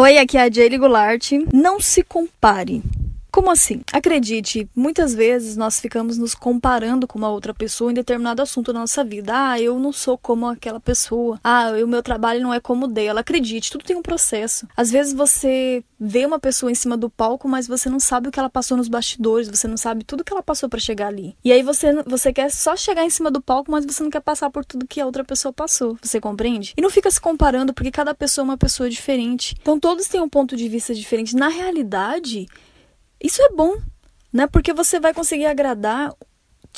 Oi, aqui é a Jaylee Goulart. Não se compare. Como assim? Acredite, muitas vezes nós ficamos nos comparando com uma outra pessoa em determinado assunto da nossa vida. Ah, eu não sou como aquela pessoa. Ah, o meu trabalho não é como o dela. Acredite, tudo tem um processo. Às vezes você vê uma pessoa em cima do palco, mas você não sabe o que ela passou nos bastidores, você não sabe tudo que ela passou para chegar ali. E aí você você quer só chegar em cima do palco, mas você não quer passar por tudo que a outra pessoa passou. Você compreende? E não fica se comparando porque cada pessoa é uma pessoa diferente. Então todos têm um ponto de vista diferente. Na realidade, isso é bom, né? Porque você vai conseguir agradar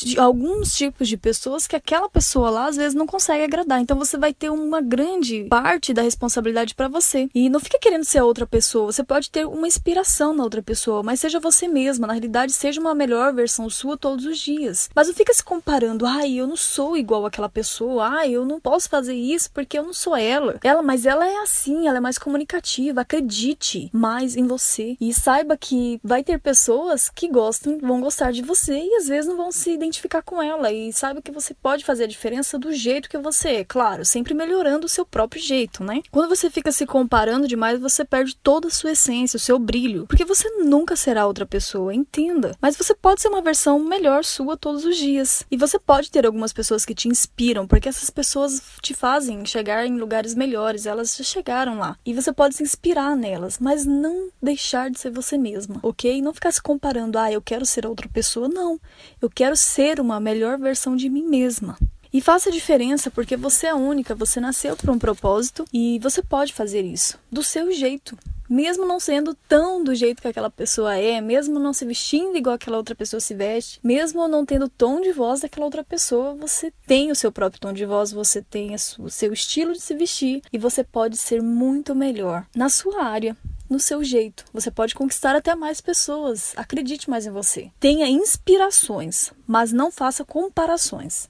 de alguns tipos de pessoas que aquela pessoa lá às vezes não consegue agradar. Então você vai ter uma grande parte da responsabilidade para você. E não fica querendo ser outra pessoa. Você pode ter uma inspiração na outra pessoa, mas seja você mesma. Na realidade, seja uma melhor versão sua todos os dias. Mas não fica se comparando. Ai, eu não sou igual àquela pessoa. Ai, eu não posso fazer isso porque eu não sou ela. Ela, mas ela é assim, ela é mais comunicativa. Acredite mais em você e saiba que vai ter pessoas que gostam, vão gostar de você e às vezes não vão se identificar identificar com ela e saiba que você pode fazer a diferença do jeito que você é, claro, sempre melhorando o seu próprio jeito, né? Quando você fica se comparando demais, você perde toda a sua essência, o seu brilho, porque você nunca será outra pessoa, entenda. Mas você pode ser uma versão melhor sua todos os dias. E você pode ter algumas pessoas que te inspiram, porque essas pessoas te fazem chegar em lugares melhores, elas já chegaram lá. E você pode se inspirar nelas, mas não deixar de ser você mesma, ok? Não ficar se comparando, ah, eu quero ser outra pessoa, não. Eu quero ser ser uma melhor versão de mim mesma. E faça diferença porque você é única, você nasceu para um propósito e você pode fazer isso do seu jeito. Mesmo não sendo tão do jeito que aquela pessoa é, mesmo não se vestindo igual aquela outra pessoa se veste, mesmo não tendo o tom de voz daquela outra pessoa, você tem o seu próprio tom de voz, você tem o seu estilo de se vestir e você pode ser muito melhor na sua área, no seu jeito. Você pode conquistar até mais pessoas. Acredite mais em você. Tenha inspirações, mas não faça comparações.